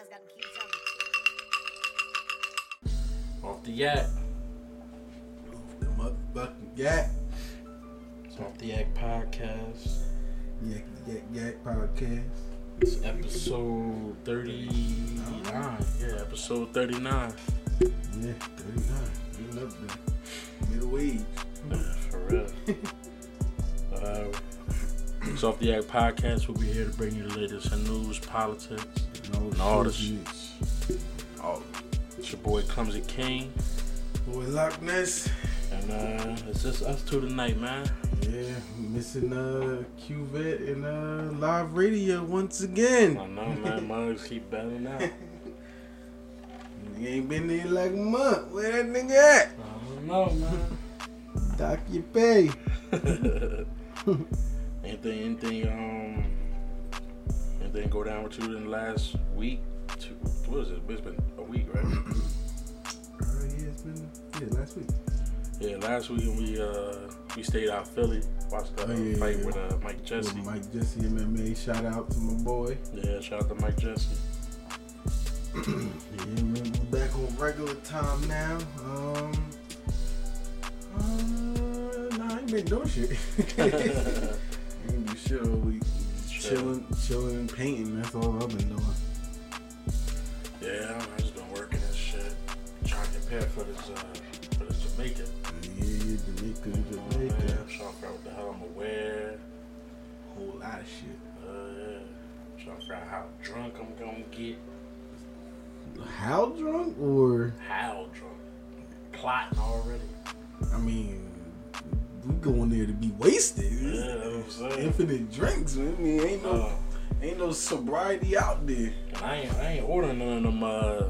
ass got the keys on me. Off the yak. The motherfucking yak. It's off the yak podcast. Yak, yak, yak podcast. It's episode 39. Yeah, episode 39. Yeah, 39. Getting up there. Middle age. Yeah, for real. uh, it's off the yak podcast. We'll be here to bring you the latest in news, politics. No, And all the shit. Oh, it's your boy Clumsy King. Boy, Loch Ness. And uh, it's just us two tonight, man. Yeah, missing uh Cuvette and uh live radio once again. I know, man. Mugs keep battling out. He ain't been there like a month. Where that nigga at? I don't know, man. Doc your pay. anything, anything, um, anything go down with you in the last week? Two, what is it? It's been a week, right? Uh, yeah, it's been yeah last week. yeah, last week we uh we stayed out Philly, watched the Oh, yeah, fight yeah. with uh, Mike Jesse. With Mike Jesse MMA. Shout out to my boy. Yeah, shout out to Mike Jesse. Yeah, we we back on regular time now. Um, uh, nah, I ain't been doing shit. ain't do shit all week. Chilling, chilling, and painting. That's all I've been doing. Yeah, I just been working and shit, trying to prepare for this uh for this Jamaica. Yeah, yeah, Jamaica, Man, Jamaica. I'm trying to figure out what the hell I'm gonna wear. Whole lot of shit. Uh, yeah. Trying to figure out how drunk I'm gonna get. How drunk or How drunk? Plotting already. I mean, we going there to be wasted. Yeah. Infinite drinks. man. I mean, ain't no, Uh, ain't no sobriety out there. and I ain't, I ain't ordering none of them, uh,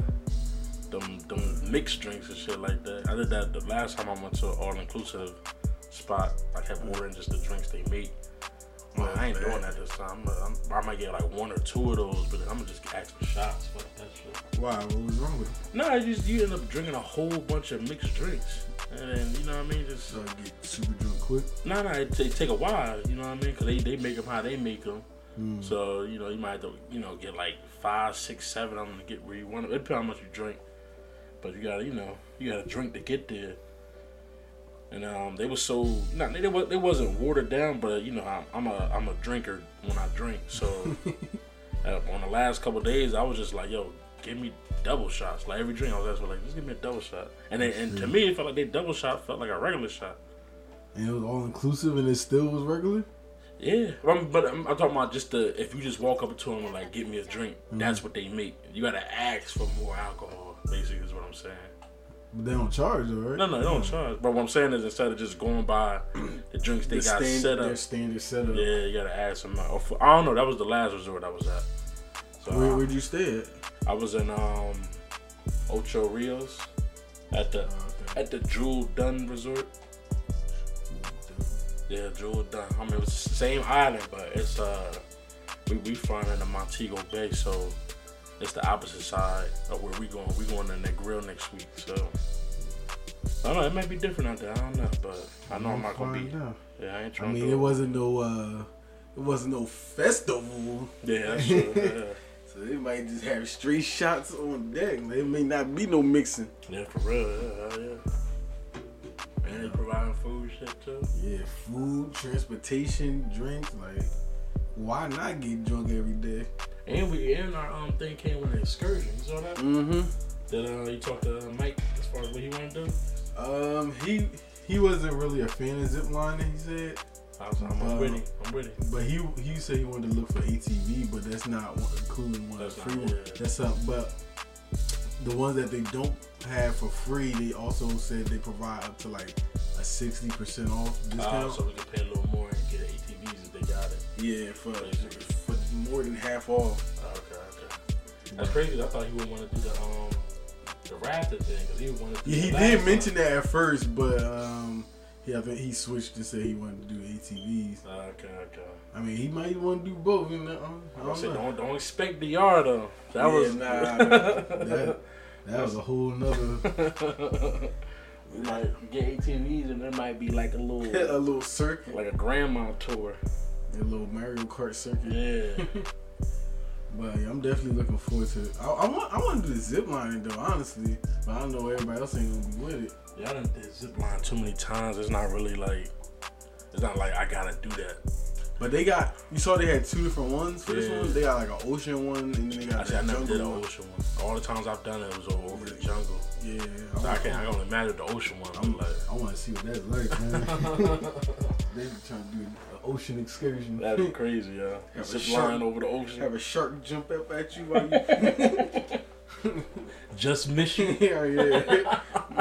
them, them mixed drinks and shit like that. I did that the last time I went to an all inclusive spot. I kept ordering just the drinks they make. Man, I ain't doing that this time. I'm, I'm, I might get like one or two of those, but I'm gonna just ask for shots. Fuck that shit. Why? What was wrong with it? No, you just you end up drinking a whole bunch of mixed drinks, and then you know what I mean. Just So I get super drunk quick. no, no, it, it take a while. You know what I mean? Because they they make them how they make them. Mm. So you know you might have to you know get like five, six, seven of them to get where you want. It depends how much you drink, but you gotta you know you gotta drink to get there. And um, they were so not they they wasn't watered down, but you know I'm, I'm a I'm a drinker when I drink. So uh, on the last couple days, I was just like, yo, give me double shots. Like every drink, I was asking like, just give me a double shot. And then, and to me, it felt like they double shot felt like a regular shot. And it was all inclusive, and it still was regular. Yeah, I'm, but I'm, I'm talking about just the if you just walk up to them and like get me a drink, that's what they make. You gotta ask for more alcohol. Basically, is what I'm saying. But they don't charge, though, right? No, no, they don't charge. But what I'm saying is instead of just going by the drinks they The got stand- set up, Their standard setup. yeah, you gotta ask them. Or I don't know. That was the last resort I was at. So Where uh, would you stay at? I was in um Ocho Rios at the Oh, okay. at the Jewel Dunn Resort. Yeah, Jewel Dunn. I mean, it was the same island, but it's uh, we we flying in the Montego Bay, so it's the opposite side of where we going. We going in Negril next week, so I don't know. It might be different out there. I don't know, but I know I'm not gonna be. Find out. Yeah, I ain't trying to I mean, to. it wasn't no, uh, it wasn't no festival. Yeah, that's true. Yeah. So they might just have straight shots on deck. There may not be no mixing. yeah, for real. Yeah, hell yeah. And they providing food shit too. Yeah, food, transportation, drinks. Like, why not get drunk every day? And we and our um thing came with an excursion. You saw that? Mm-hmm. That uh, you talked to uh, Mike as far as what he wanted to do. Um, he he wasn't really a fan of zip lining. He said, I was, I'm, Uh, with. I'm ready. but he he said he wanted to look for ATV, but that's not one, including one That's free. That's up. But the ones that they don't have for free, they also said they provide up to like a sixty percent off Uh, discount. so we can pay a little yeah, for for more than half off. Okay, okay. That's crazy. I thought he would want to do the um the Raptor thing because he would want to. Do Yeah, he did mention time. that at first, but um, he I think he switched to say he wanted to do ATVs. Okay, okay. I mean, he might want to do both. You know, I I don't said, know. don't don't expect the yard though. That Yeah, was nah, that, that was a whole nother we might get ATVs and there might be like a little a little circuit, like a grandma tour. A little Mario Kart circuit. Yeah. But yeah, I'm definitely looking forward to it. I, I want I want to do the zip lining though, honestly. But I know everybody else ain't gonna be with it. Yeah, I done did zip line too many times. It's not really like it's not like I gotta do that. But they got you saw they had two different ones for this one. They got like an ocean one and then they got Actually, I never jungle did an one. ocean one. All the times I've done it was over, over the jungle. Yeah, So I can't. I can only imagine the ocean one. I'm, like I want to see what that's like, man. they be trying to do ocean excursion. that'd be crazy, yeah. Have a Zip shark- line over the ocean. Have a shark jump up at you while you. Just mission. yeah, yeah.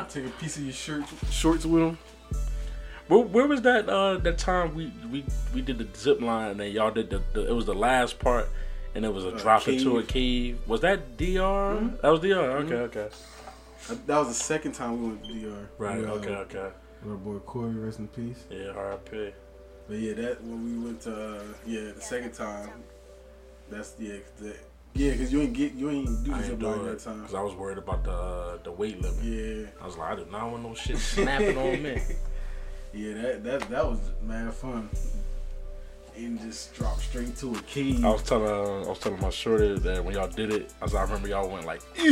Take a piece of your shirt, shorts with them. Where, where was that? Uh, that time we we we did the zip line and then y'all did the, the. It was the last part, and it was a Uh, drop into a cave. cave. Was that DR? That was DR. Okay, okay. That was the second time we went to DR. Right. With, uh, Okay. Okay. With our boy Corey, rest in peace. Yeah. R.I.P. But yeah, that when we went to uh, yeah the second time. That's yeah, the, yeah, cause you ain't get you ain't do the zip line that time. because I was worried about the uh, the weight limit. Yeah, I was like, I do not want no shit snapping on me. yeah, that that that was mad fun. And just drop straight to a cave. I was telling I was telling my shorty that when y'all did it, I, was, I remember y'all went like, I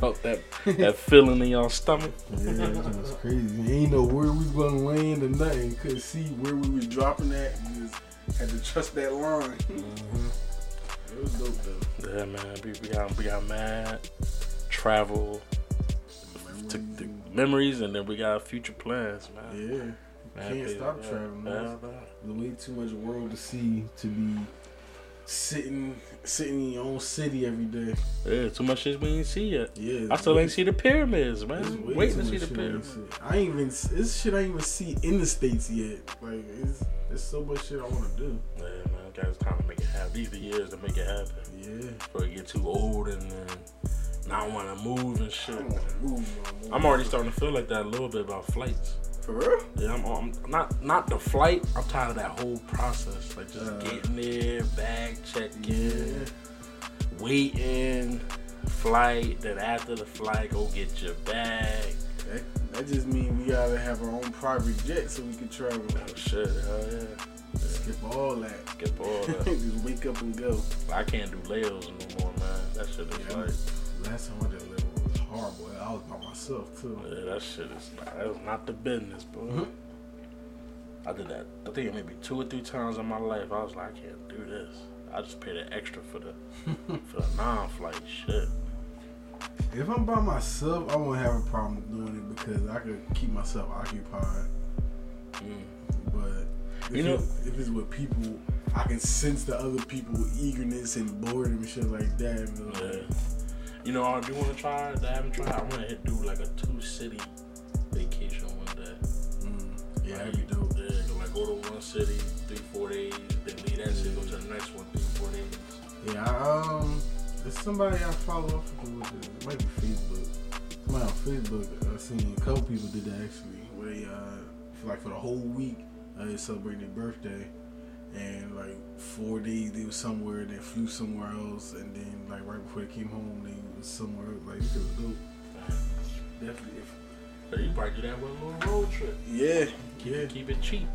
felt that that feeling in y'all stomach. Yeah, that was crazy. Ain't know where we was gonna land or nothing. Couldn't see where we was dropping at. You just had to trust that line. Mm-hmm. It was dope though. Yeah, man, we, we got we got mad travel to, to memories, and then we got future plans, man. Yeah, can't stop yeah, traveling. yeah, man. man. There's way too much world to see to be sitting sitting in your own city every day. Yeah, too much shit we ain't see yet. Yeah, I still it's- ain't see the pyramids, man. way Waiting to see the I pyramids. I ain't even this shit I ain't even see in the states yet. Like it's there's so much shit I want to do. Yeah, man, guys, time to make it happen. These the years to make it happen. Yeah, Before you get too old and then not want to move and shit. don't want to move. I'm already starting to feel like that a little bit about flights. For real. Yeah, I'm, I'm not not the flight. I'm tired of that whole process. Like just Uh, getting there, bag checking, Yeah. waiting, flight. Then after the flight, go get your bag. That, that just means we gotta have our own private jet so we can travel. Oh shit, hell yeah. Skip all that. Skip all that. just wake up and go. I can't do layovers no more, man. That shit is Yeah, like, Last time I did a level was horrible. I was by myself too. yeah, that shit is not, that was not the business, bro. Mhm. I did that. I think maybe two or three times in my life. I was like, I can't do this. I just paid an extra for the for the non-flight shit. If I'm by myself, I won't have a problem doing it because I could keep myself occupied. Mm. But if, You know- it, if it's with people, I can sense the other people eagerness and boredom and shit like that. Yeah. You know, I do want to try. That I haven't tried. I want to do like a two city vacation one day. mm, yeah, like, be dope. Yeah, like go to one city three four days, then leave that shit, go to the next one three four days. Yeah, I, um, there's somebody I follow up with. It might be Facebook. Somebody on Facebook. I seen a couple people did that actually. Where uh, for like for the whole week, uh, they celebrating their birthday, and like four days they was somewhere, they flew somewhere else, and then like right before they came home, they was somewhere else. Like it was dope. Definitely. If, So you probably do that with a little road trip. yeah, Keep, yeah, keep it cheap.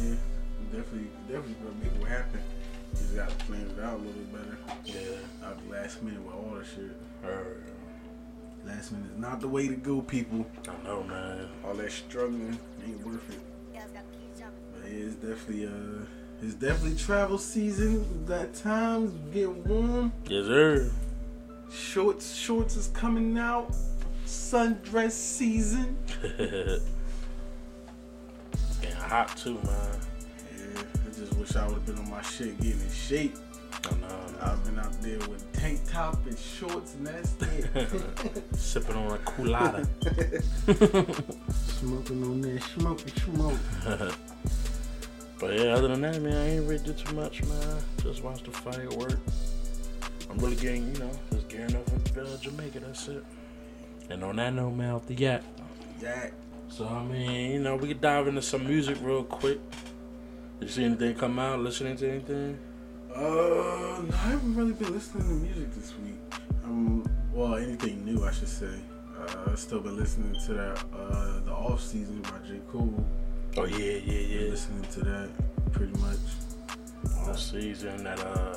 yeah. Definitely, definitely gonna make it happen. Just gotta plan it out a little bit better. Yeah. Out the last minute with all the shit. Or, Last minute is not the way to go, people. I know, man. All that struggling ain't worth it. But yeah, it's definitely uh, it's definitely travel season. That times getting warm. Yes, sir. Shorts, shorts is coming out. Sundress season. it's getting hot too, man. Yeah, I just wish I would have been on my shit, getting in shape. I know. I've been out there with tank top and shorts, and that's it. Sipping on a colada. Smoking on that smoking smoke. But yeah, other than that, man, I ain't really do too much, man. Just watch the firework. I'm really getting, you know, just gearing up for uh, Jamaica. That's it. And on that note, man, off the yacht. Jack. So I mean, you know, we could dive into some music real quick. Did you see anything come out? Listening to anything? Uh, no, I haven't really been listening to music this week. Um, well, anything new, I should say. Uh, I still been listening to that, uh, the off season by J. Cole. Oh yeah, yeah, Been yeah. listening to that pretty much. All season that uh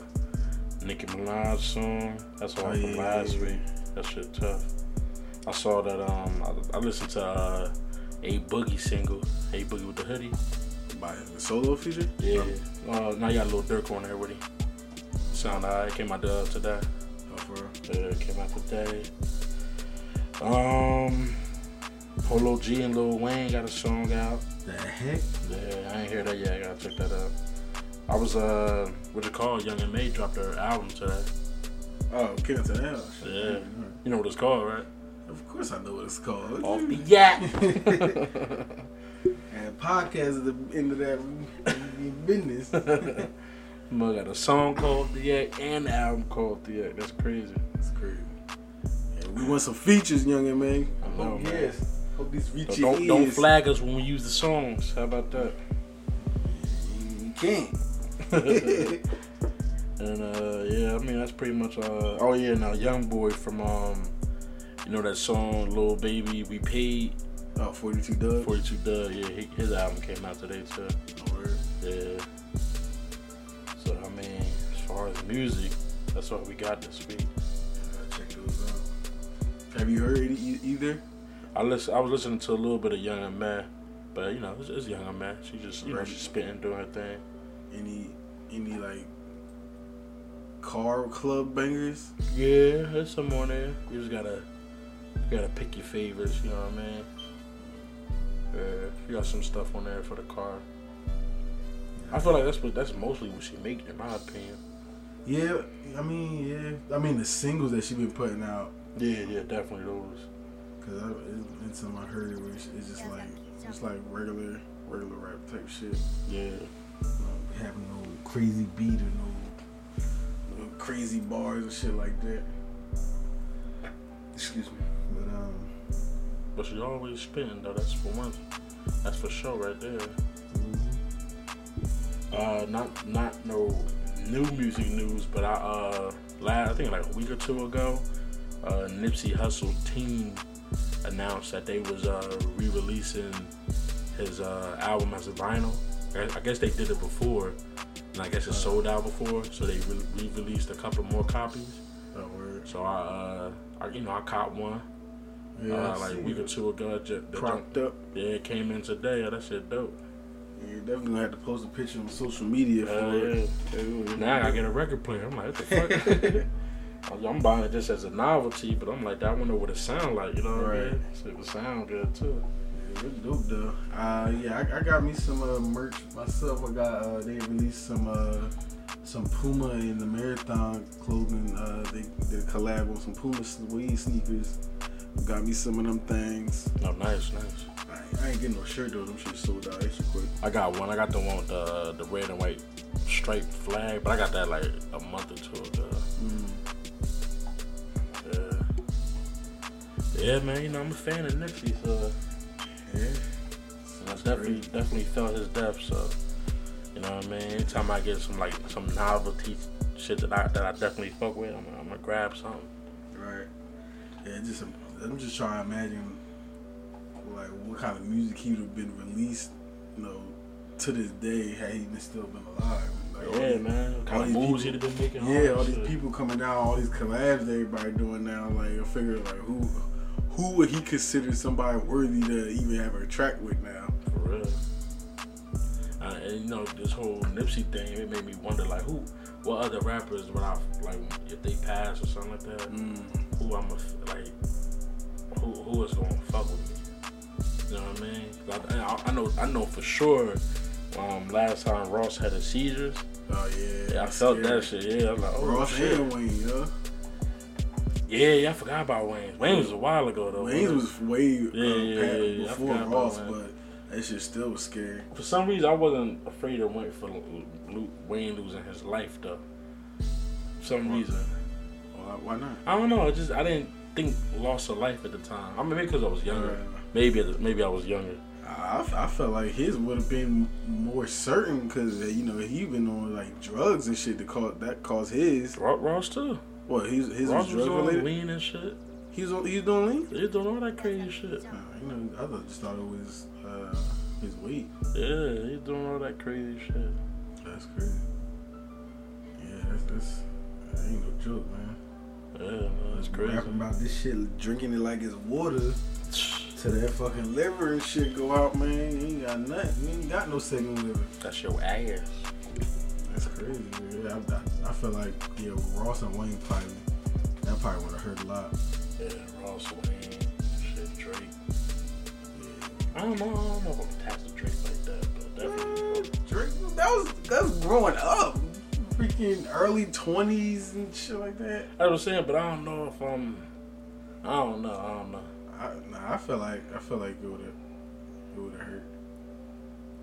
Nicki Minaj song. That's all Oh, from yeah, last yeah, yeah. week. That shit tough. I saw that um I, I listened to uh a boogie single, A Boogie wit da Hoodie. By the solo feature? Yeah. Uh, now you got a Lil Durk on there with him. Sound alright. Came out the, today. Oh, for real? Yeah, came out today. Um, Polo G and Lil Wayne got a song out. The heck? Yeah, I ain't hear that yet. I gotta check that out. I was uh, what you call Young M.A dropped their album today. Oh, King to Hell. Yeah. You know what it's called, right? Of course I know what it's called. Off the yak. and podcast is the end of that business. Mug got a song called The Yak and an album called The Yak. That's crazy. That's crazy. Yeah, we want some features, Young M.A. I know, Hope man. yes. Hope these reach So don't don't flag us when we use the songs. How about that? You can't. And uh, yeah, I mean that's pretty much. Uh, oh yeah, now Young Boy from um, you know that song "Lil Baby We Paid" oh, 42 Dugg. 42 Dugg. Yeah, he, his album came out today too. Oh. Yeah. So I mean, as far as music, that's what we got this week. Check those out. Have you heard either? I listen. I was listening to a little bit of Young M.A, but you know, it's, it's Young M.A. She just you know she's spitting doing her thing. Any, any like car club bangers? Yeah, there's some on there. You just gotta, you gotta pick your favorites. You know what I mean? Yeah, you got some stuff on there for the car. I feel like that's what that's mostly what she make, in my opinion. Yeah, I mean, yeah. I mean, the singles that she been putting out, Yeah, yeah, definitely those. Cause I, it, I heard it was it's just like it's like regular regular rap type shit. Yeah, Um, having no crazy beat or no, no crazy bars and shit like that. Excuse me. But um, but she always spitting though. That's for one. That's for sure right there. Uh, not not no new music news, but I uh, last I think like a week or two ago, uh, Nipsey Hussle team announced that they was uh re-releasing his uh album as a vinyl. I I guess they did it before, and I guess it sold out before, so they re- re-released a couple more copies. word. So I, uh, I you know, I caught one Yeah, uh, like a week or two ago. Just, the propped up. yeah, it came in today. Yeah, that shit dope. Yeah, you definitely gonna have to post a picture on social media for yeah. it. Now I gotta get a record player. I'm like, what the fuck? I'm buying it just as a novelty, but I'm like, I wonder what it sound like. You know what I mean? So it would sound good too. Yeah, it's dope though. Uh, yeah, I, I got me some uh, merch myself. I got uh, they released some uh, some Puma in the marathon clothing. Uh, they did a collab on some Puma suede sneakers. Got me some of them things. No, nice, nice. I, ain't- I ain't getting no shirt though. Them shit sold out extra quick. I got one. I got the one with the the red and white striped flag, but I got that like a month or two ago. Yeah, man. You know, I'm a fan of Nipsey, uh, so Yeah. I definitely definitely felt his death. So you know what I mean. Anytime I get some like some novelty shit that I that I definitely fuck with, I'm, I'm gonna grab something. Right. Yeah, just I'm just trying to imagine like what kind of music he would have been released, you know, to this day had he been still been alive. Like, Yeah, these- man. What all kind of these moves he'd have been making. Yeah, that all these people coming down, all these collabs that everybody doing now. Like I figure, like who, who would he consider somebody worthy to even have a track with now? For real. Uh, and you know this whole Nipsey thing, it made me wonder like who, what other rappers would I like if they pass or something like that? Mm. Who I'm a, like, who who is gonna fuck with me? You know what I mean? I, I, I know I know for sure. Um, last time Ross had a seizures, Oh yeah, yeah, I felt scary. that shit. Yeah, I'm like, oh Ross shit. and Wayne, yeah. Yeah, yeah, I forgot about Wayne. Wayne was a while ago though. Wayne was way uh, Yeah, yeah, yeah, before Ross, but that shit still was scary. For some reason, I wasn't afraid of Wayne for Wayne losing his life though. For some reason, Why, why not? I don't know. I just I didn't think loss of life at the time. I mean, maybe because I was younger. Uh, Maybe maybe I was younger. I, I felt like his would have been more certain because you know he been on like drugs and shit to cause that caused his. Ross too. What his his Ross was was drug on related. lean and shit. He was on, he was doing lean. They doing all that crazy shit. Uh, you know, I thought- just thought it was uh, his weight. Yeah, he's doing all that crazy shit. That's crazy. Yeah, that's, that ain't no joke, man. Yeah, no, that's crazy. Rapping about this shit, drinking it like it's water. To that fucking liver and shit go out, man. You ain't got nothing. You ain't got no second liver. That's your ass. That's crazy. I, I, I feel like yeah, Ross and Wayne probably that probably would have hurt a lot. Yeah, Ross Wayne, shit, Drake. Yeah. I don't know. I don't know if I'm attached to Drake like that, but definitely. Drake, that was that's growing up. Freaking early twenties and shit like that. I was saying, but I don't know if I'm. I don't know. I don't know. I, nah, I feel like I feel like it would have it would have hurt.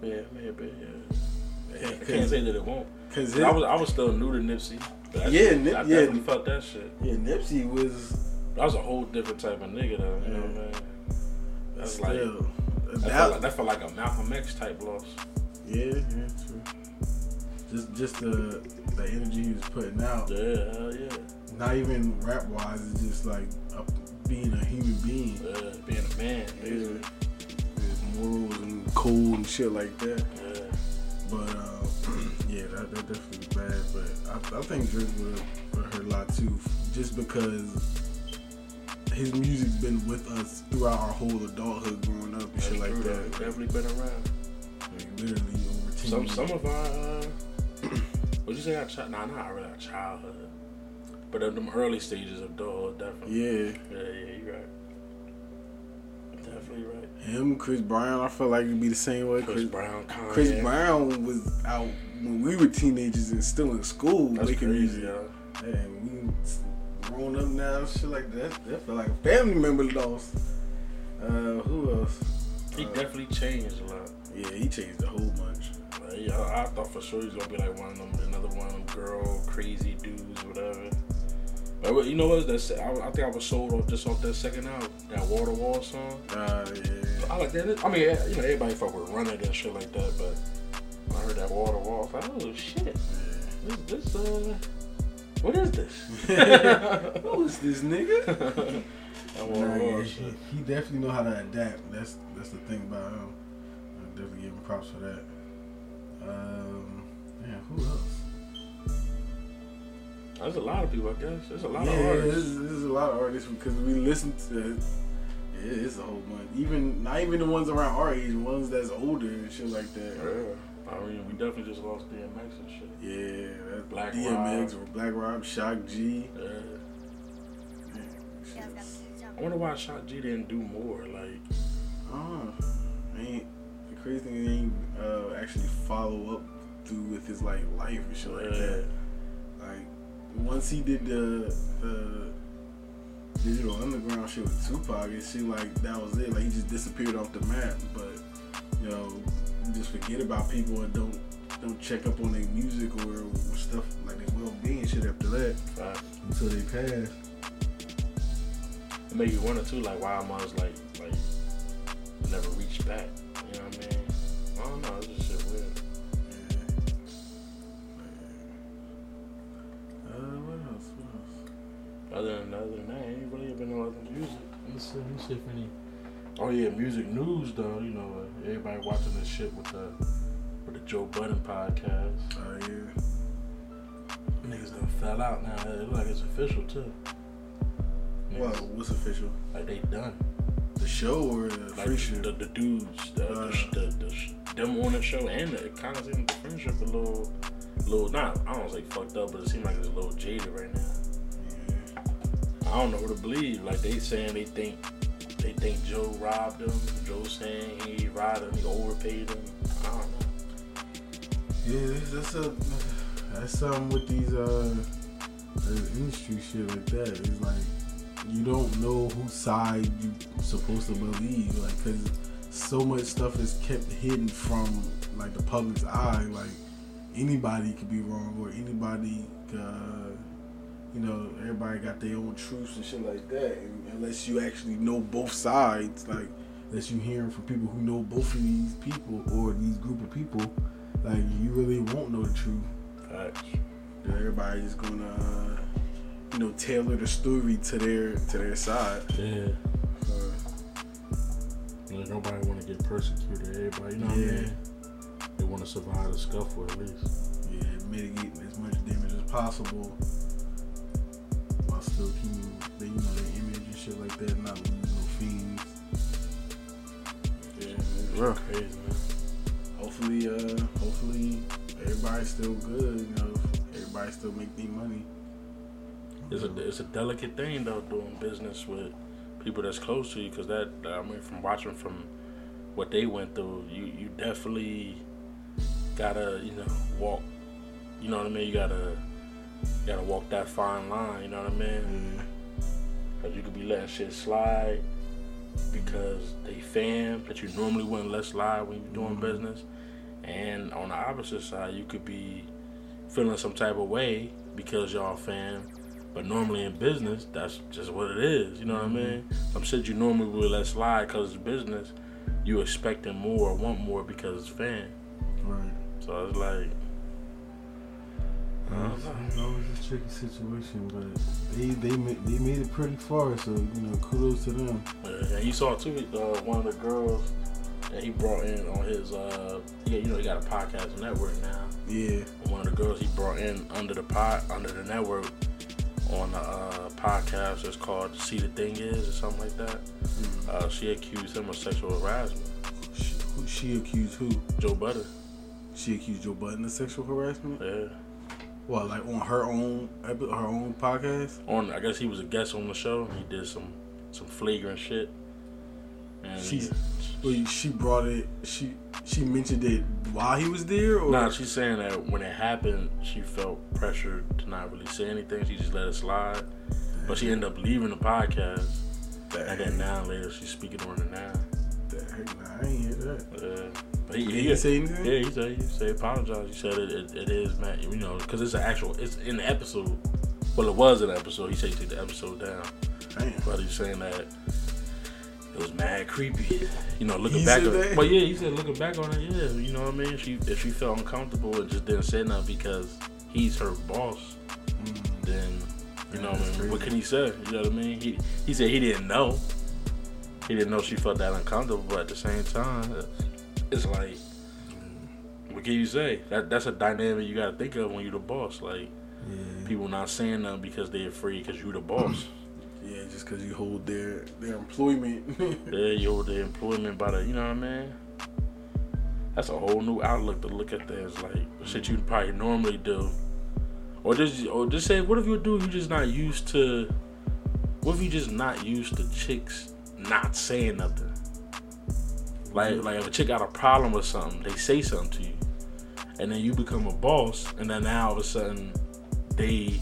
Yeah, maybe. Yeah. I can't, I can't say that it won't. Cause I was I was still new to Nipsey. Yeah, shit, Nip, I yeah. definitely felt that shit. Yeah, Nipsey was. That was a whole different type of nigga, though. You know what I mean? That's still, like that, that, felt like that felt like a Malcolm X type loss. Yeah, yeah, true. Just just the the energy he was putting out. Yeah, hell yeah. Not even rap wise, it's just like a, being a human being. Yeah, being a man. basically. His morals and code and shit like that. Yeah. But uh, yeah, that, that definitely bad. But I, I think Drake would have hurt a lot too, just because his music's been with us throughout our whole adulthood, growing up and That's shit like true, that. Definitely been around. Like, literally over ten. Some years. some of our uh, would you say our child? Nah, not really our childhood, but in them early stages of adulthood, definitely. Yeah, Yeah, yeah, you're right. Definitely right. him, Chris Brown. I feel like it'd be the same way. Chris, Chris, Brown, Kanye. Chris Brown was out when we were teenagers and still in school That's making crazy, music. yo. And we grown up now, shit like that. That feel like a family member lost. Uh, who else? He Uh, definitely changed a lot. Yeah, he changed a whole bunch. Like, yeah, I, I thought for sure he was gonna be like one of them, another one of them girl crazy dudes, whatever. But you know what? That's I, I think I was sold off just off that second album, that Wall to Wall song. Uh, yeah. I like that. I mean, you know, everybody fuck with Run It and shit like that, but I heard that I was like, oh shit, this, this uh, what is this? Who's this nigga? that Nah, Wall to Wall yeah, shit. he, he definitely know how to adapt. That's that's the thing about him. I definitely give him props for that. Um, yeah, who else? There's a lot of people, I guess. There's a lot yeah, of artists. There's, there's a lot of artists because we listen to. Yeah, it's a whole bunch. Even not even the ones around our age, ones that's older and shit like that. Yeah. I mean, we definitely just lost DMX and shit. Yeah, that Black DMX Rob. or Black Rob, Shock G. Yeah. Man. I wonder why Shock G didn't do more. Like, Oh, ain't the crazy thing is he ain't uh, actually follow up through with his like life and shit like that. Like once he did the the digital underground shit with Tupac, it seemed like that was it. Like he just disappeared off the map. But you know, you just forget about people and don't don't check up on their music or, or stuff like their well being shit after that uh, until they pass. it made you wonder too, like why Mars like like never reached back. You know what I mean? I don't know. It's just shit weird. Uh, what else? What else? Other than other than that, ain't really been no other music. Let's see, let's see if any. Oh yeah, music news though. You know, everybody watching this shit with the with the Joe Budden podcast. Oh yeah. Niggas done fell out now. It look like it's official too. Well, Niggas, what's official? like they done. The show or the Like free the, show? the, the dudes, the, Uh. the, the, the, them on the show, and it kind of seemed the friendship a little, little not. I don't say fucked up, but it seemed like it's a little jaded right now. I don't know who to believe. Like they saying they think they think Joe robbed him. Joe saying he robbed him, he overpaid him. I don't know. Yeah, that's a that's something with these uh industry shit like that. It's like you don't know whose side you're supposed to believe, like because so much stuff is kept hidden from like the public's eye. Like anybody could be wrong, or anybody, uh, you know, everybody got their own truths and shit like that. And unless you actually know both sides, like unless you hearing from people who know both of these people or these group of people, like you really won't know the truth. Facts. Everybody's gonna, uh, you know, tailor the story to their to their side. Yeah. Uh, Like, nobody want to get persecuted. Everybody, you know what I mean? They want to survive the scuffle at least. yeah, mitigating as much damage as possible while still keeping shit like that, not losing no fiends. Yeah, it's Real. crazy, man. Hopefully, uh, hopefully everybody's still good. You know, everybody still make their money. It's a it's a delicate thing though doing business with people that's close to you because that I mean from watching from what they went through, you you definitely gotta you know walk. You know what I mean? You gotta gotta walk that fine line. You know what I mean? Yeah. Cause you could be letting shit slide because they fam that you normally wouldn't let slide when you're doing Mhm. business. And on the opposite side, you could be feeling some type of way because y'all fam. But normally in business, that's just what it is. You know what I mean? Some shit you normally would let slide because it's business. You expecting more or want more because it's fan. Right. So it's like, I don't It's know. it's always a tricky situation, but they they made, they made it pretty far. So you know, kudos to them. Uh, and you saw too uh, one of the girls that he brought in on his. Uh, he, you know, he got a podcast network now. Yeah. One of the girls he brought in under the pod, under the network, on a uh, podcast. that's called "See the Thing Is" or something like that. Mm. Uh, she accused him of sexual harassment. She, who, she accused who? Joe Budden. She accused Joe Budden of sexual harassment. Yeah. Well, like on her own her own podcast. On, I guess he was a guest on the show. He did some some flagrant shit. And well, she brought it. She she mentioned it while he was there, or Nah, she's saying that when it happened, she felt pressured to not really say anything. She just let it slide. But she ended up leaving the podcast. And then now later she's speaking on it now. Dang, nah, I ain't hear that. Uh, he, he, he say anything? Yeah, he said he said apologize. He said it, it, it is man, you know, because it's an actual it's in the episode. Well, it was an episode. He said he took the episode down, Damn. but he's saying that it was mad creepy. You know, looking He back. On, that? but yeah, he said looking back on it, yeah, you know what I mean. She if she felt uncomfortable and just didn't say nothing because he's her boss, Mm. then you know what, I mean? what can he say? You know what I mean? He he said he didn't know. He didn't know she felt that uncomfortable, but at the same time, it's like, what can you say? That that's a dynamic you got to think of when you're the boss. Like Yeah. people not saying nothing because they're afraid because you're the boss. Yeah, just because you hold their their employment. yeah, you hold the employment by the, you know what I mean? That's a whole new outlook to look at things. Like shit you probably normally do, or just or just say, what if you do? You just not used to. What if you just not used to chicks not saying nothing? Like mm-hmm. like if a chick got a problem with something, they say something to you, and then you become a boss, and then now all of a sudden they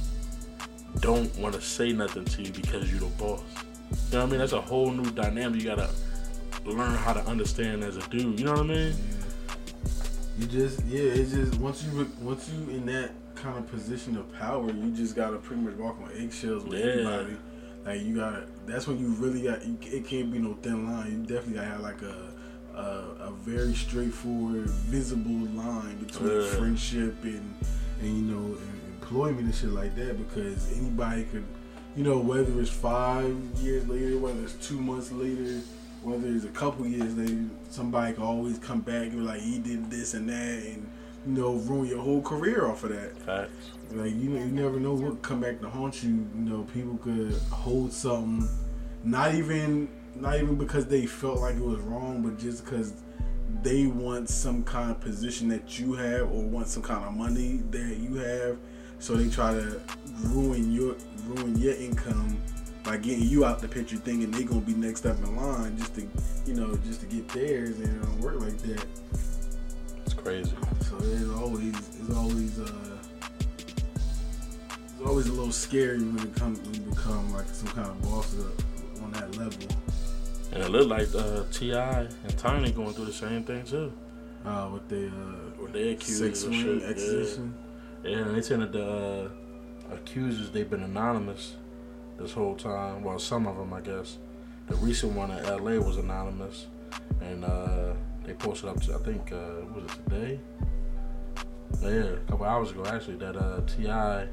don't want to say nothing to you because you're the boss. You know what I mean? That's a whole new dynamic. You gotta learn how to understand as a dude. You know what I mean? You just yeah, it's just once you once you in that kind of position of power, you just gotta pretty much walk on eggshells with Yeah. everybody. Like you gotta, that's when you really got. It can't be no thin line. You definitely gotta have like a a, a very straightforward, visible line between friendship and and you know and employment and shit like that. Because anybody could, you know, whether it's five years later, whether it's two months later, whether it's a couple years later, somebody can always come back and be like, he did this and that, and you know, ruin your whole career off of that. Facts. Like you, know, you never know what could come back to haunt you. You know, people could hold something, not even, not even because they felt like it was wrong, but just because they want some kind of position that you have or want some kind of money that you have. So they try to ruin your ruin your income by getting you out the picture, thinking they're gonna be next up in line just to, you know, just to get theirs, and it don't work like that. It's crazy. So it's always it's always uh it's always a little scary when it comes when you become like some kind of boss on that level. And it looked like uh, T.I. and Tiny going through the same thing too. Uh, with the uh, With their accusers and ring shit, exposition. Yeah, and they said that the uh, accusers they've been anonymous this whole time. Well, some of them, I guess. The recent one in L.A. was anonymous, and uh, they posted up. To, I think uh, was it today? Yeah, a couple hours ago actually. That uh, T.I.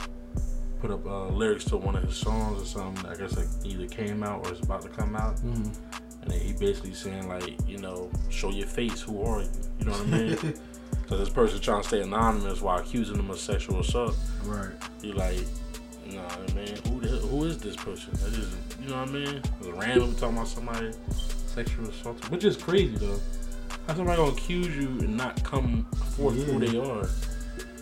put up uh, lyrics to one of his songs or something. I guess like either came out or is about to come out. Mm-hmm. And he basically saying like, you know, show your face. Who are you? You know what I mean? So this person trying to stay anonymous while accusing them of sexual assault. Right. You like, nah, man, who the, who is this person? That is, you know what I mean? It's random talking about somebody sexual assault, which is crazy though. How somebody gonna accuse you and not come forth Yeah. who they are?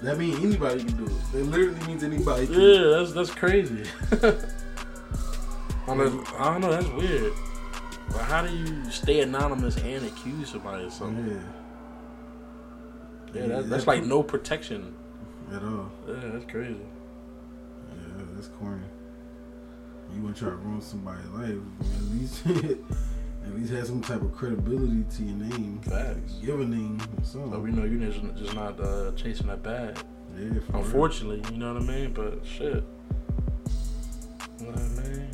That means anybody can do it. It literally means anybody can. Yeah, that's that's crazy. I don't know, that's weird. But how do you stay anonymous and accuse somebody of something? Yeah. Yeah, that, that's like no protection. At all. Yeah, that's crazy. Yeah, that's corny. You want to try to ruin somebody's life? At least, at least have some type of credibility to your name. Facts. Give a name. So we know you're just, not uh, chasing that bag. yeah, for real. Unfortunately, you know what I mean? But shit. You know what I mean?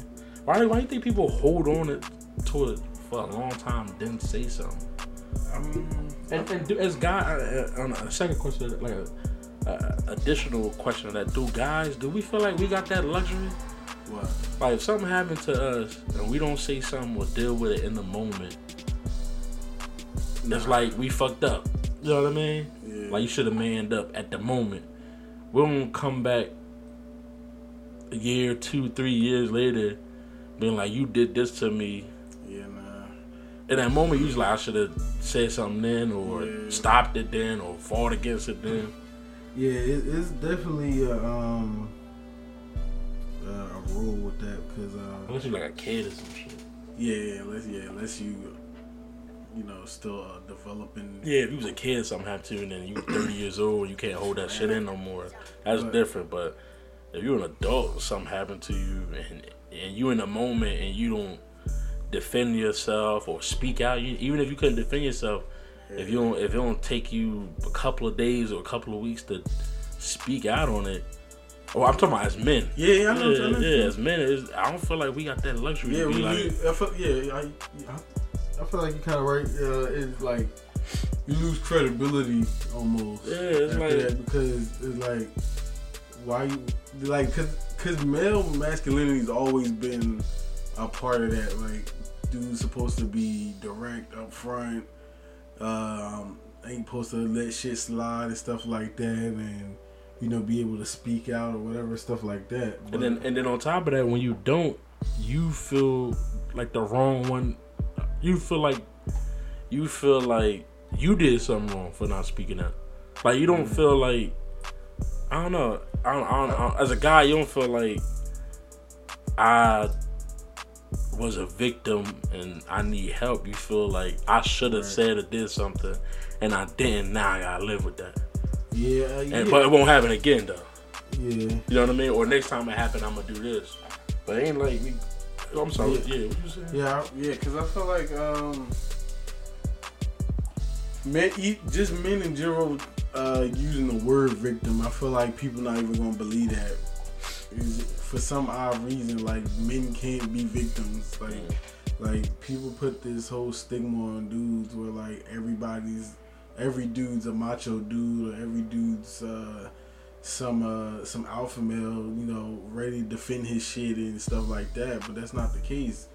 Why, why do you think people hold on it, to it for a long time didn't say something? I mean, And, and do, as guy, uh, uh, on a second question, like a, uh, additional question of that, do guys, do we feel like we got that luxury? what? Like if something happened to us and we don't say something or deal with it in the moment, it's like we fucked up. You know what I mean? Yeah. Like you should have manned up at the moment. We don't come back a year, two, three years later, being like, "You did this to me." In that moment, usually I should have said something then, or Yeah. stopped it then, or fought against it then. Yeah, it, it's definitely a, um uh, a rule with that because uh, Unless you like a kid or some shit. yeah, unless yeah, unless you you know still uh, developing. Yeah, if you was a kid, something happened to you, and then you 30 years old, you can't hold that shit in no more. That's Right. different. But if you're an adult, something happened to you, and and you in a moment, and you don't defend yourself or speak out, you, even if you couldn't defend yourself, if you don't, if it don't take you a couple of days or a couple of weeks to speak out on it. Oh, I'm talking about as men. Yeah, yeah, I know. Yeah, yeah, as men, I don't feel like we got that luxury Yeah, we, like, you, I feel, yeah, I, I, I feel like you kind of right. Uh, it's like you lose credibility almost. Yeah, it's like- that because it's like why you like because because male masculinity's always been a part of that. Like dude's supposed to be direct up front. Um, ain't supposed to let shit slide and stuff like that, and you know be able to speak out or whatever stuff like that. But, And then and then on top of that, when you don't, you feel like the wrong one. You feel like you feel like you did something wrong for not speaking up. Like you don't feel like I don't know. I don't, I don't, I don't- as a guy, you don't feel like I was a victim and I need help. You feel like I should have Right. said or did something and I didn't. Now I gotta live with that. yeah, uh, yeah, But it won't happen again though. yeah. You know what I mean? Or next time it happen, I'm gonna do this. But it ain't like we. I'm sorry. Yeah. Yeah, what you saying? Yeah, yeah, because I feel like um, men, just men in general, uh, using the word victim. I feel like people not even gonna believe that. Is for some odd reason, like men can't be victims. Like, like people put this whole stigma on dudes where like everybody's, every dude's a macho dude, or every dude's uh, some uh, some alpha male, you know, ready to defend his shit and stuff like that. But that's not the case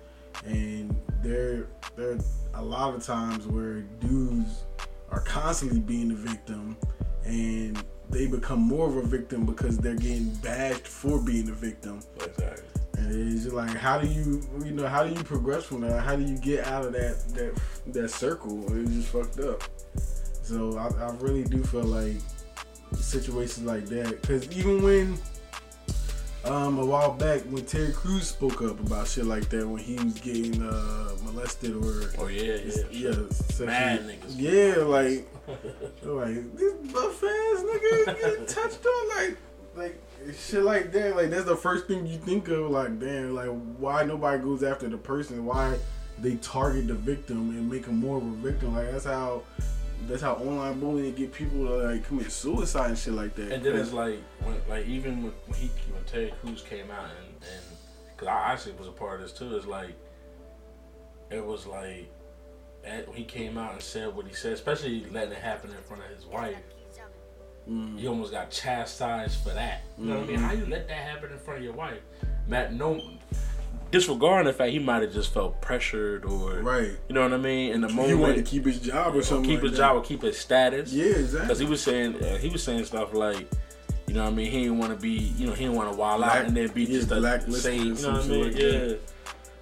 and there there are a lot of times where dudes are constantly being the victim and they become more of a victim because they're getting bashed for being a victim Exactly. and it's just like how do you you know how do you progress from that how do you get out of that that that circle it's just fucked up so i, I really do feel like situations like that because even when um, a while back when Terry Crews spoke up about shit like that when he was getting uh, molested or Oh yeah, yeah. yeah, sexually- Mad niggas. yeah, like like this buff ass nigga getting touched on like like shit like that. Like that's the first thing you think of. Like damn, like why nobody goes after the person? Why they target the victim and make them more of a victim? Like that's how that's how online bullying get people to like commit suicide and shit like that. And then it's like when, like even when he when Terry Crews came out and and because I actually was a part of this too. It's like it was like at, when he came out and said what he said, especially letting it happen in front of his wife. Mm. He almost got chastised for that. You know what I mean? Mhm. How you let that happen in front of your wife? Matt, no, disregarding the fact he might have just felt pressured or Right. you know what I mean in the moment, He wanted to keep his job or something. or keep like his that. job or keep his status. Yeah, exactly. Because he was saying uh, he was saying stuff like, you know what I mean, he didn't want to be, you know, he didn't want to wild Black- out and then be just a same, you know what I mean? like yeah.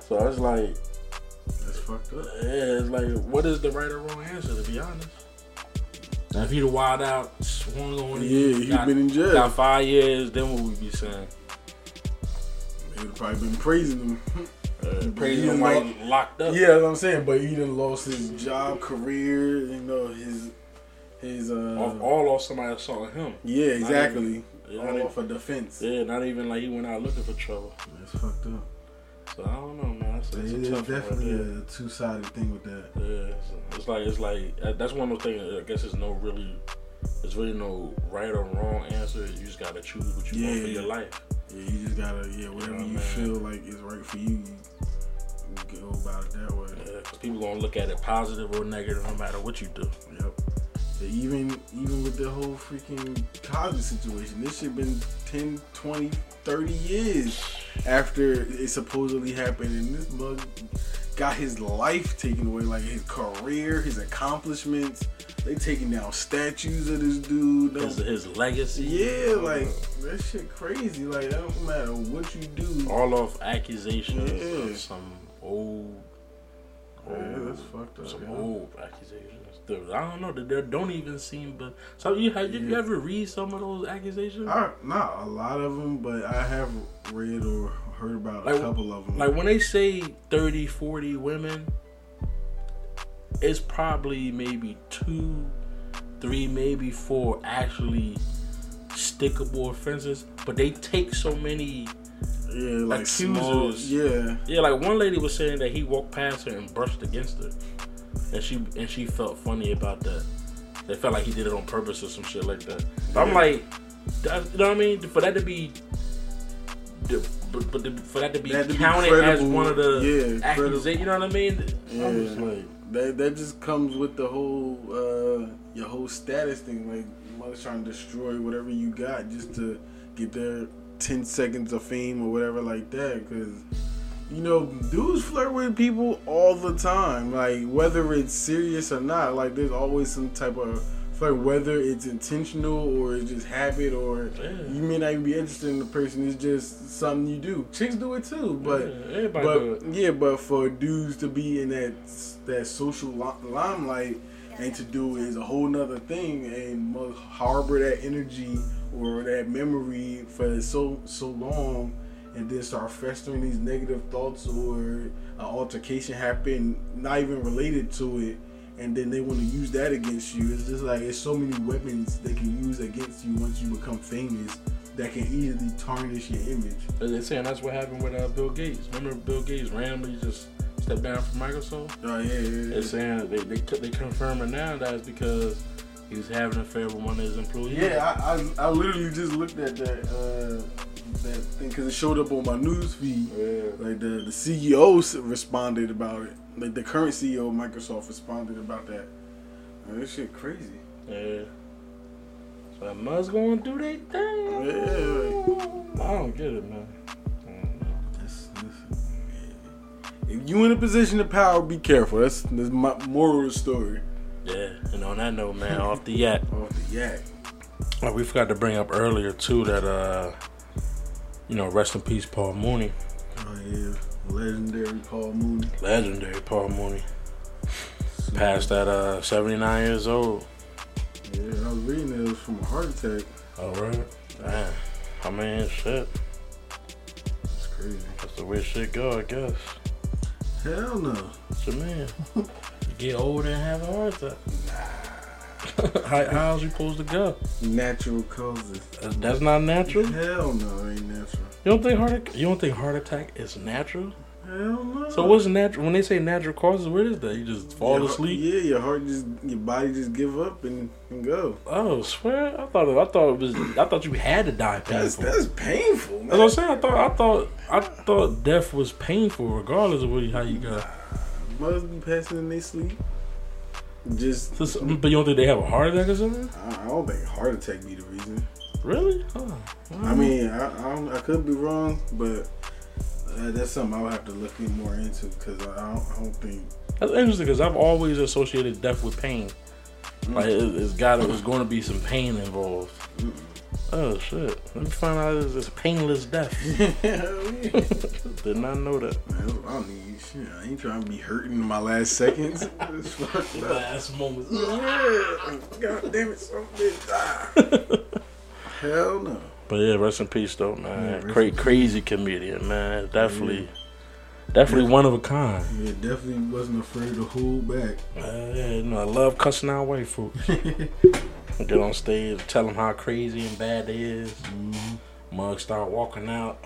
So it's like, That's fucked up. yeah, it's like, what is the right or wrong answer? To be honest. Now, if he'd have wild out, swung on Yeah, you, he got, been in jail. got five years, then what would we be saying? He would probably been praising him. Uh, praising him while lo- locked up. Yeah, that's what I'm saying. But he done lost his job, career. You know his his uh. Off, all off somebody assaulting him. yeah, exactly. even- all off of defense. Yeah, not even like he went out looking for trouble. That's fucked up. So I don't know, man. It's, that's It right definitely a two sided thing with that. Yeah, it's, it's like it's like uh, that's one of those things. I guess there's no really, there's really no right or wrong answer. You just gotta choose what you want for your life. Yeah, you just gotta yeah, whatever Oh, you feel like is right for you, you go about it that way. Yeah, 'cause people gonna look at it positive or negative no matter what you do. Yep. Yeah, even even with the whole freaking Cosby situation, this shit been 10, 20, 30 years after it supposedly happened, and this mug got his life taken away, like his career, his accomplishments. They taking down statues of this dude. His, Don't- his legacy. Yeah, uh, like that shit crazy. Like that don't matter what you do. all off accusations Yeah. of some old, Yeah, old that's fucked up. some yeah. old accusations. Dude, I don't know. They, they don't even seem. But so you have did you ever read some of those accusations? I, not a lot of them, but I have read or heard about Like- a couple of them. like when they say 30 40 women it's probably maybe two three maybe four actually stickable offenses but they take so many yeah, like small, yeah, yeah like one lady was saying that he walked past her and brushed against her and she and she felt funny about that they felt like he did it on purpose or some shit like that But i'm like that, you know what i mean for that to be but, but the, for that to be That to be counted as one of the yeah, accusations, you know what I mean? yeah. I'm just like, that that just comes with the whole uh your whole status thing. Like mother's trying to destroy whatever you got just to get their ten seconds of fame or whatever like that. Because you know, dudes flirt with people all the time. Like whether it's serious or not. Like there's always some type of flirt, whether it's intentional or it's just habit or Yeah. you may not even be interested in the person. It's just something you do. Chicks do it too, but. yeah, everybody do But it. yeah, but for dudes to be in that that social limelight and to do is a whole nother thing, and must harbor that energy or that memory for so so long, and then start festering these negative thoughts or an altercation happen, not even related to it, and then they want to use that against you. It's just like it's so many weapons they can use against you once you become famous that can easily tarnish your image. They're saying that's what happened with uh, Bill Gates. Remember Bill Gates randomly just stepped down from Microsoft? Oh yeah, yeah, yeah. They're saying they they they it now that it's because he was having an affair with one of his employees. Yeah, I, I, I literally just looked at that uh, that thing because it showed up on my news feed. Yeah. Like the the CEO responded about it. Like the current CEO of Microsoft responded about that. Man, this shit crazy. Yeah. So that must going do their thing. Yeah, I don't get it, man. I don't know. That's, that's. If you in a position of power, be careful. That's that's my moral story. Yeah, and on that note, man, off the yak. Off the yak. Uh, we forgot to bring up earlier too that uh, you know, rest in peace, Paul Mooney, Oh yeah, legendary Paul Mooney. legendary Paul Mooney, passed at uh 79 years old. Yeah, I was reading that it was from a heart attack. All right, man. I mean, shit. It's crazy. That's the way shit go, I guess. Hell no. What you mean? get older and have a heart attack. how, how's you supposed to go? Natural causes. That's, that's not natural. Hell no, it ain't natural. You don't think heart? You don't think heart attack is natural? Hell no. So what's natural? When they say natural causes, what is that? You just fall Your- asleep? Yeah, your heart just, your body just give up and, and go. Oh, swear! I thought it, I thought it was. I thought you had to die That's painful. that's painful, man. That's what I'm saying. I thought I thought I thought death was painful, regardless of what, how you got. Must be passing in their sleep. Just, So, but you don't think they have a heart attack or something? I, I don't think heart attack be the reason. Really? Oh, I mean, I, I, don't, I could be wrong, but Uh, that's something I would have to look more into because I don't, I don't think. That's interesting because I've always associated death with pain. Like it, it's got it's going to be some pain involved. Oh shit! Let me find out it's, it's painless death. Did not know that. Man, I don't need shit. I ain't trying to be hurting in my last seconds. It's. Last moments. Yeah. God damn it, something die. Hell no. But yeah, rest in peace though, man. Yeah, Cra- in peace. crazy comedian, man. Definitely, definitely one of a kind. Yeah, definitely wasn't afraid to hold back. Uh, yeah, you know, I love cussing out white folks. Get on stage, tell them how crazy and bad they is. Mhm. Mug start walking out.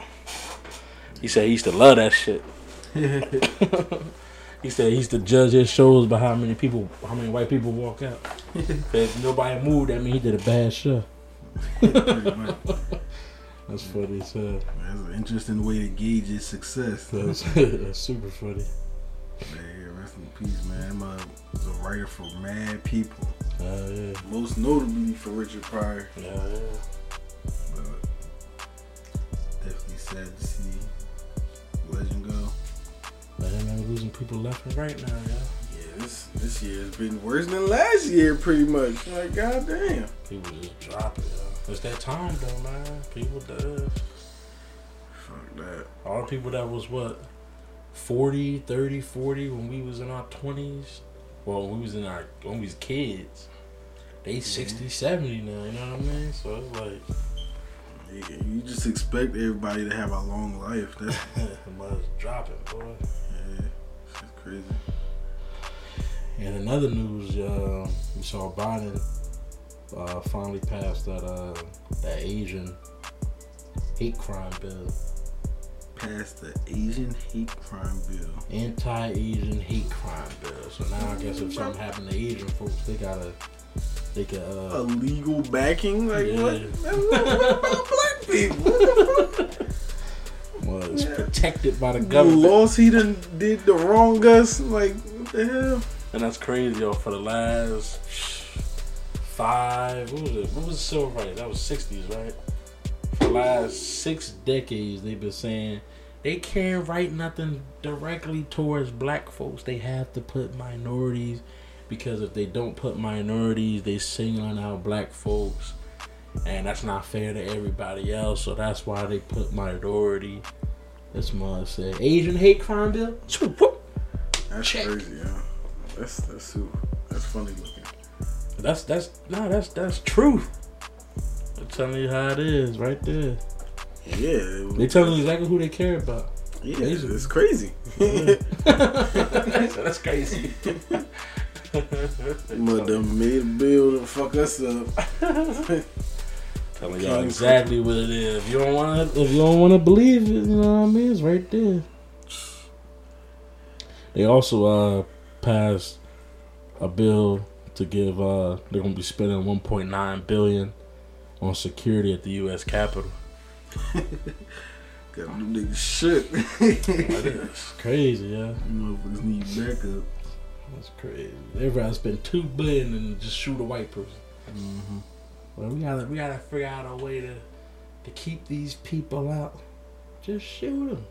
He said he used to love that shit. he said he used to judge his shows by how many people, how many white people walk out. if nobody moved, that mean he did a bad show. That's funny, so That's an interesting way to gauge his success. that's, that's super funny. Man, rest in peace, man. Man was a writer for mad people. Yeah, Most notably for Richard Pryor. yeah, yeah. But definitely sad to see legend go. Man, man, losing people left and right now, yeah. Yeah, this this year has been worse than last year, pretty much. Like, goddamn. People just drop it. Yeah. It's that time though, man. People dead. Fuck that. All the people that was what 40, 30, 40 when we was in our 20s. Well, when we was in our when we was kids. They 60, 70 now, you know what I mean? So it's like Yeah, you just expect everybody to have a long life. That's must dropping, boy. yeah, it's crazy. And another news, uh, we saw Biden uh, finally passed that uh, that Asian hate crime bill, Passed the Asian hate crime bill. anti-Asian hate crime bill. So now I guess if something happened to Asian folks, they gotta they could A uh, legal backing? Like Yeah. what? what? What about black people? What the fuck? was protected by the government. The government. laws he done did the wrong us. Like what the hell? And that's crazy, yo. For the last five, what was it? What was the civil rights? That was sixties, right? For the last six decades, they've been saying they can't write nothing directly towards black folks. They have to put minorities because if they don't put minorities, they singling out black folks, and that's not fair to everybody else. So that's why they put minority. This mother said Asian hate crime bill. That's Check. crazy, yeah. That's that's super. That's funny looking. That's that's no, that's that's truth. I'm telling you how it is, right there. Yeah. They telling you exactly who they care about. Yeah, Basically. it's crazy. So that's crazy. Mother made a bill to fuck us up. telling y'all exactly what it is. If you don't want to, if you don't want to believe it, you know what I mean. It's right there. They also uh passed a bill to give. uh They're gonna be spending 1.9 billion on security at the U.S. Capitol. Got them niggas shook. That is crazy, yeah. You motherfuckers need backup. That's crazy. Everybody spend two billion and just shoot a white person. Mm-hmm. Well, we gotta we gotta figure out a way to to keep these people out. Just shoot them.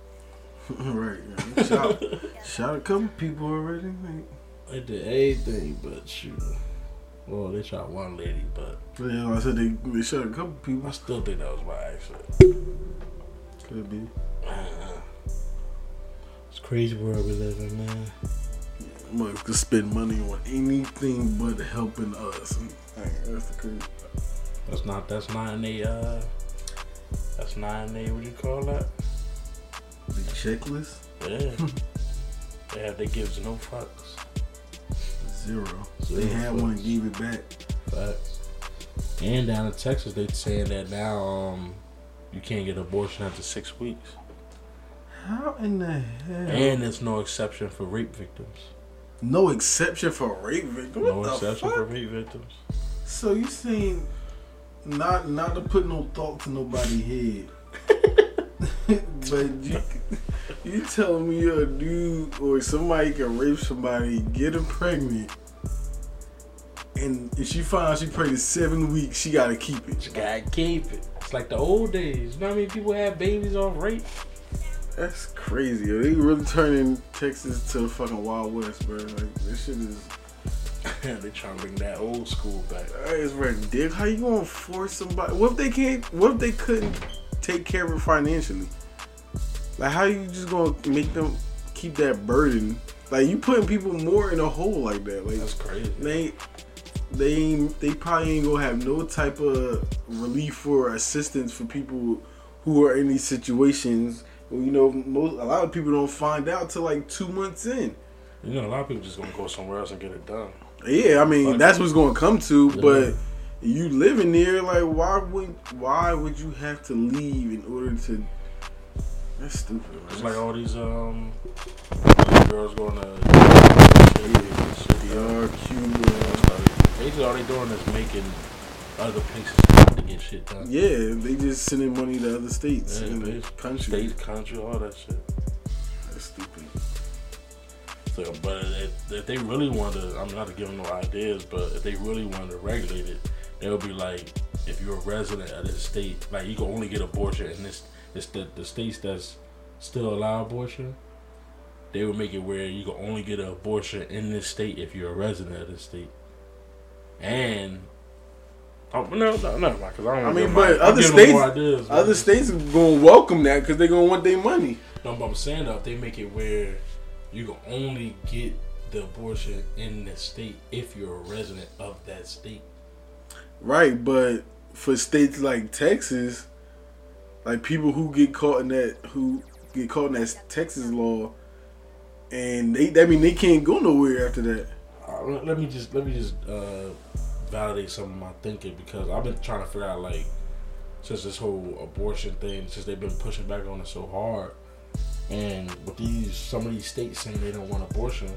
right. Yeah. Shot, shot a couple people already. Like, They did everything but shoot. Well, they shot one lady, but yeah, I said they, they shot a couple people. I still think that was by accident. Could be. It's a crazy world we live in, man. Motherfuckers could spend money on anything but helping us. That's the crazy. That's not that's not in a uh that's not in a what do you call that? The checklist Yeah. they have they gives no fucks. Zero. Zero they had one and gave it back. Facts. And down in Texas, they saying that now um, you can't get abortion after six weeks, How in the hell? and there's no exception for rape victims. no exception for rape victims. No What the exception fuck? for rape victims. So you saying not not to put no thought to nobody head, but you you telling me a dude or somebody can rape somebody, get them pregnant, and if she finds she pregnant seven weeks, she gotta keep it. She gotta keep it. It's like the old days. You know how many people had babies off rape? That's crazy. Yo. They really turning Texas to the fucking Wild West, bro. Like this shit is. they trying to bring that old school back. Is ridiculous. How you gonna force somebody? What if they can't? What if they couldn't take care of it financially? Like how you just gonna make them keep that burden? Like you putting people more in a hole like that. Like That's crazy. they they ain't, they probably ain't gonna have no type of relief or assistance for people who are in these situations. Well, you know, most a lot of people don't find out till like two months in. You know, a lot of people just gonna go somewhere else and get it done. Yeah, I mean Fuck. that's what's gonna come to. Yeah. But you living there, like why would why would you have to leave in order to? That's stupid. Man. It's like all these um girls going to DR, Cuba. Basically, all they doing is making other places to get shit done. Yeah, they just sending money to other states Yeah, the country. State, country, all that shit. That's stupid. So, but if, if they really want to, I'm not giving no ideas, but if they really want to regulate it, they would be like, if you're a resident of this state, like you can only get abortion in this, it's the the states that's still allow abortion. They would make it where you can only get an abortion in this state if you're a resident of this state. And oh no, no, no, because I don't. I mean, but my- other states- ideas, Other states are gonna welcome that because they're gonna want their money. No, but I'm saying though, if they make it where you can only get the abortion in the state if you're a resident of that state. Right, but for states like Texas, like people who get caught in that who get caught in that Texas law, and they I mean they can't go nowhere after that. Uh, let- let me just let me just uh, validate some of my thinking because I've been trying to figure out like since this whole abortion thing since they've been pushing back on it so hard, and with these some of these states saying they don't want abortion.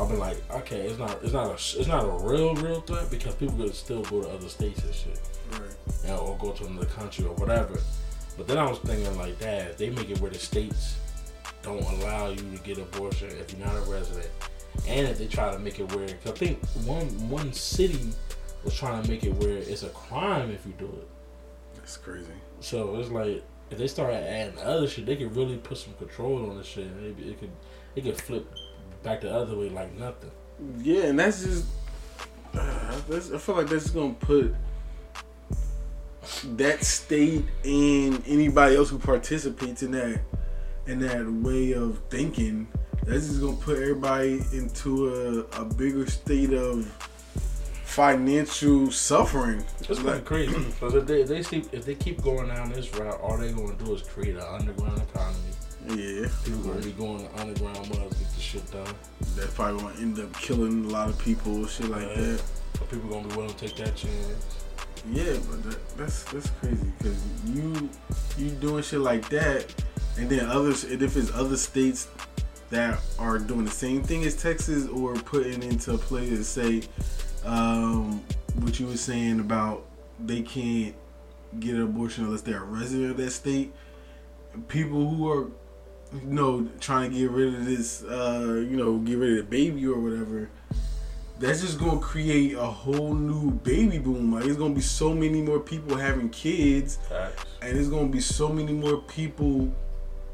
I've been like, okay, it's not, it's not a, it's not a real, real threat because people could still go to other states and shit. Right. you know, or go to another country or whatever. But then I was thinking like that, they make it where the states don't allow you to get abortion if you're not a resident, and if they try to make it where, I think one one city was trying to make it where it's a crime if you do it. That's crazy. So it's like if they start adding other shit, they could really put some control on this shit. And it, it could it could flip back the other way like nothing. Yeah, and that's just. Uh, that's, I feel like that's gonna put that state and anybody else who participates in that in that way of thinking. That's just gonna put everybody into a, a bigger state of financial suffering. It's of crazy because if they, they see, if they keep going down this route, all they're gonna do is create an underground economy. Yeah, People gonna be going to underground mines to get the shit done. that's probably gonna end up killing a lot of people, shit like Yeah. that. But people gonna be willing to take that chance. Yeah, but that, that's that's crazy because you you doing shit like that, and then others, and if it's other states that are doing the same thing as Texas or putting into play to say um, what you were saying about they can't get an abortion unless they're a resident of that state. People who are you know trying to get rid of this, uh, you know, get rid of the baby or whatever that's just gonna create a whole new baby boom. Like, there's gonna be so many more people having kids, Facts. and there's gonna be so many more people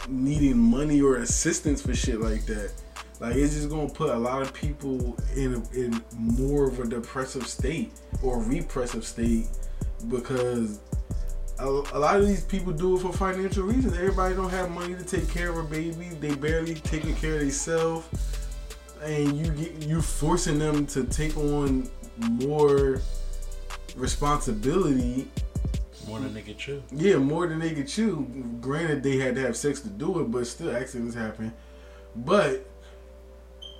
needing money or assistance for shit like that. Like, it's just gonna put a lot of people in in more of a depressive state or repressive state because a, a lot of these people do it for financial reasons. Everybody don't have money to take care of a baby. They barely taking care of themselves and you get you forcing them to take on more responsibility. More than they can chew. Yeah, more than they could chew. Granted, they had to have sex to do it, but still accidents happen. But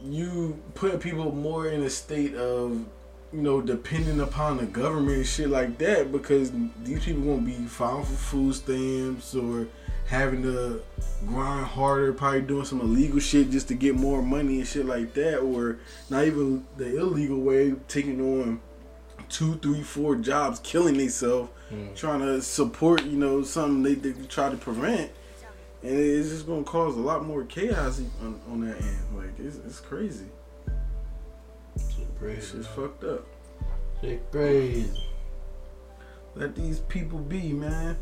you put people more in a state of you know depending upon the government and shit like that because these people gonna be filing for food stamps or having to grind harder, probably doing some illegal shit just to get more money and shit like that, or not even the illegal way, taking on two, three, four jobs, killing themselves, Mm. trying to support, you know, something they, they try to prevent. And it's just gonna cause a lot more chaos on, on that end. Like it's, it's crazy. Shit It's crazy. just fucked up. Shit crazy. Let these people be, man.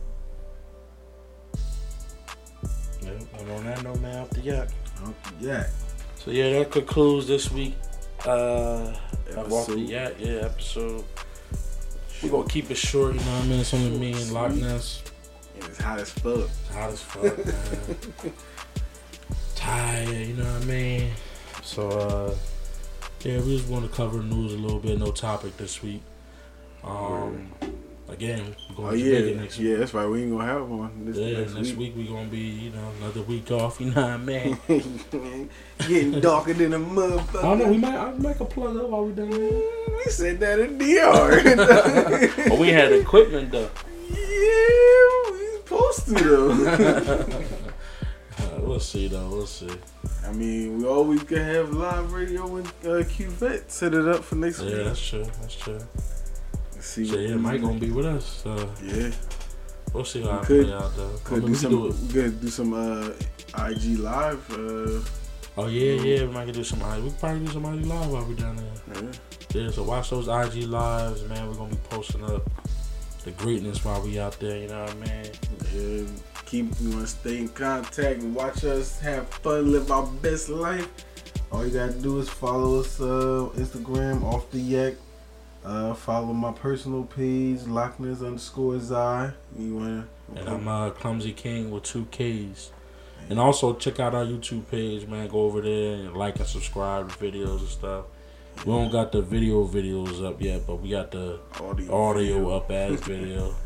Yeah. and on that note, man, off the yak. Off the yak. So yeah, that concludes this week. Uh, Episode. off the yak, yeah, episode. We gonna keep it short, you know what I mean? It's only me and Loch Ness. It's hot as fuck. It's hot as fuck, man. Tired, you know what I mean? So uh, yeah, we just want to cover news a little bit. No topic this week. Um, again, we're going Oh to yeah, Jamaica next week. yeah. That's right. We ain't gonna have one this Yeah, next, next, week. we gonna be, you know, another week off. You know what I mean? week. Getting darker than a motherfucker. I don't know. We might, I might could plug up while we done there. We said that in DR. But we had equipment though. Yeah, we supposed to though. Uh, we'll see though. We'll see. I mean, we always can have live radio when uh, Cuvette set it up for next Yeah, week. that's true. That's true. See So yeah, Mike gonna be with us. So Yeah, we'll see how We it could- play out though. I could do some. do. We could do some uh, IG live. Uh, Oh yeah, yeah. We might do some. IG We could probably do some IG live while we're down there. yeah. Yeah. So watch those IG lives, man. We're gonna be posting up the greatness while we out there. You know what I mean? Yeah, keep you want to stay in contact and watch us have fun, live our best life. All you gotta do is follow us uh, Instagram off the yak. Uh, follow my personal page Loch Ness underscore Zai. You wanna? And I'm uh, Clumsy King with two K's. And also check out our YouTube page, man. Go over there and like and subscribe to videos and stuff. We don't got the video videos up yet, but we got the audio, audio up as video.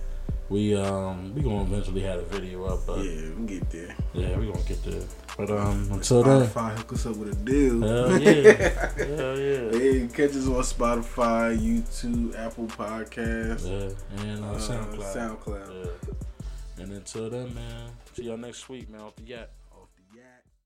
We um we gonna eventually have a video up, but Yeah, we get there. yeah, we gonna get there. But um until then, Spotify hook us up with a deal. hell yeah, hell yeah, Hey, catch us on Spotify, YouTube, Apple Podcasts, yeah, and uh, uh, SoundCloud. SoundCloud. Yeah. And until then, man, see y'all next week, man. Off the yak.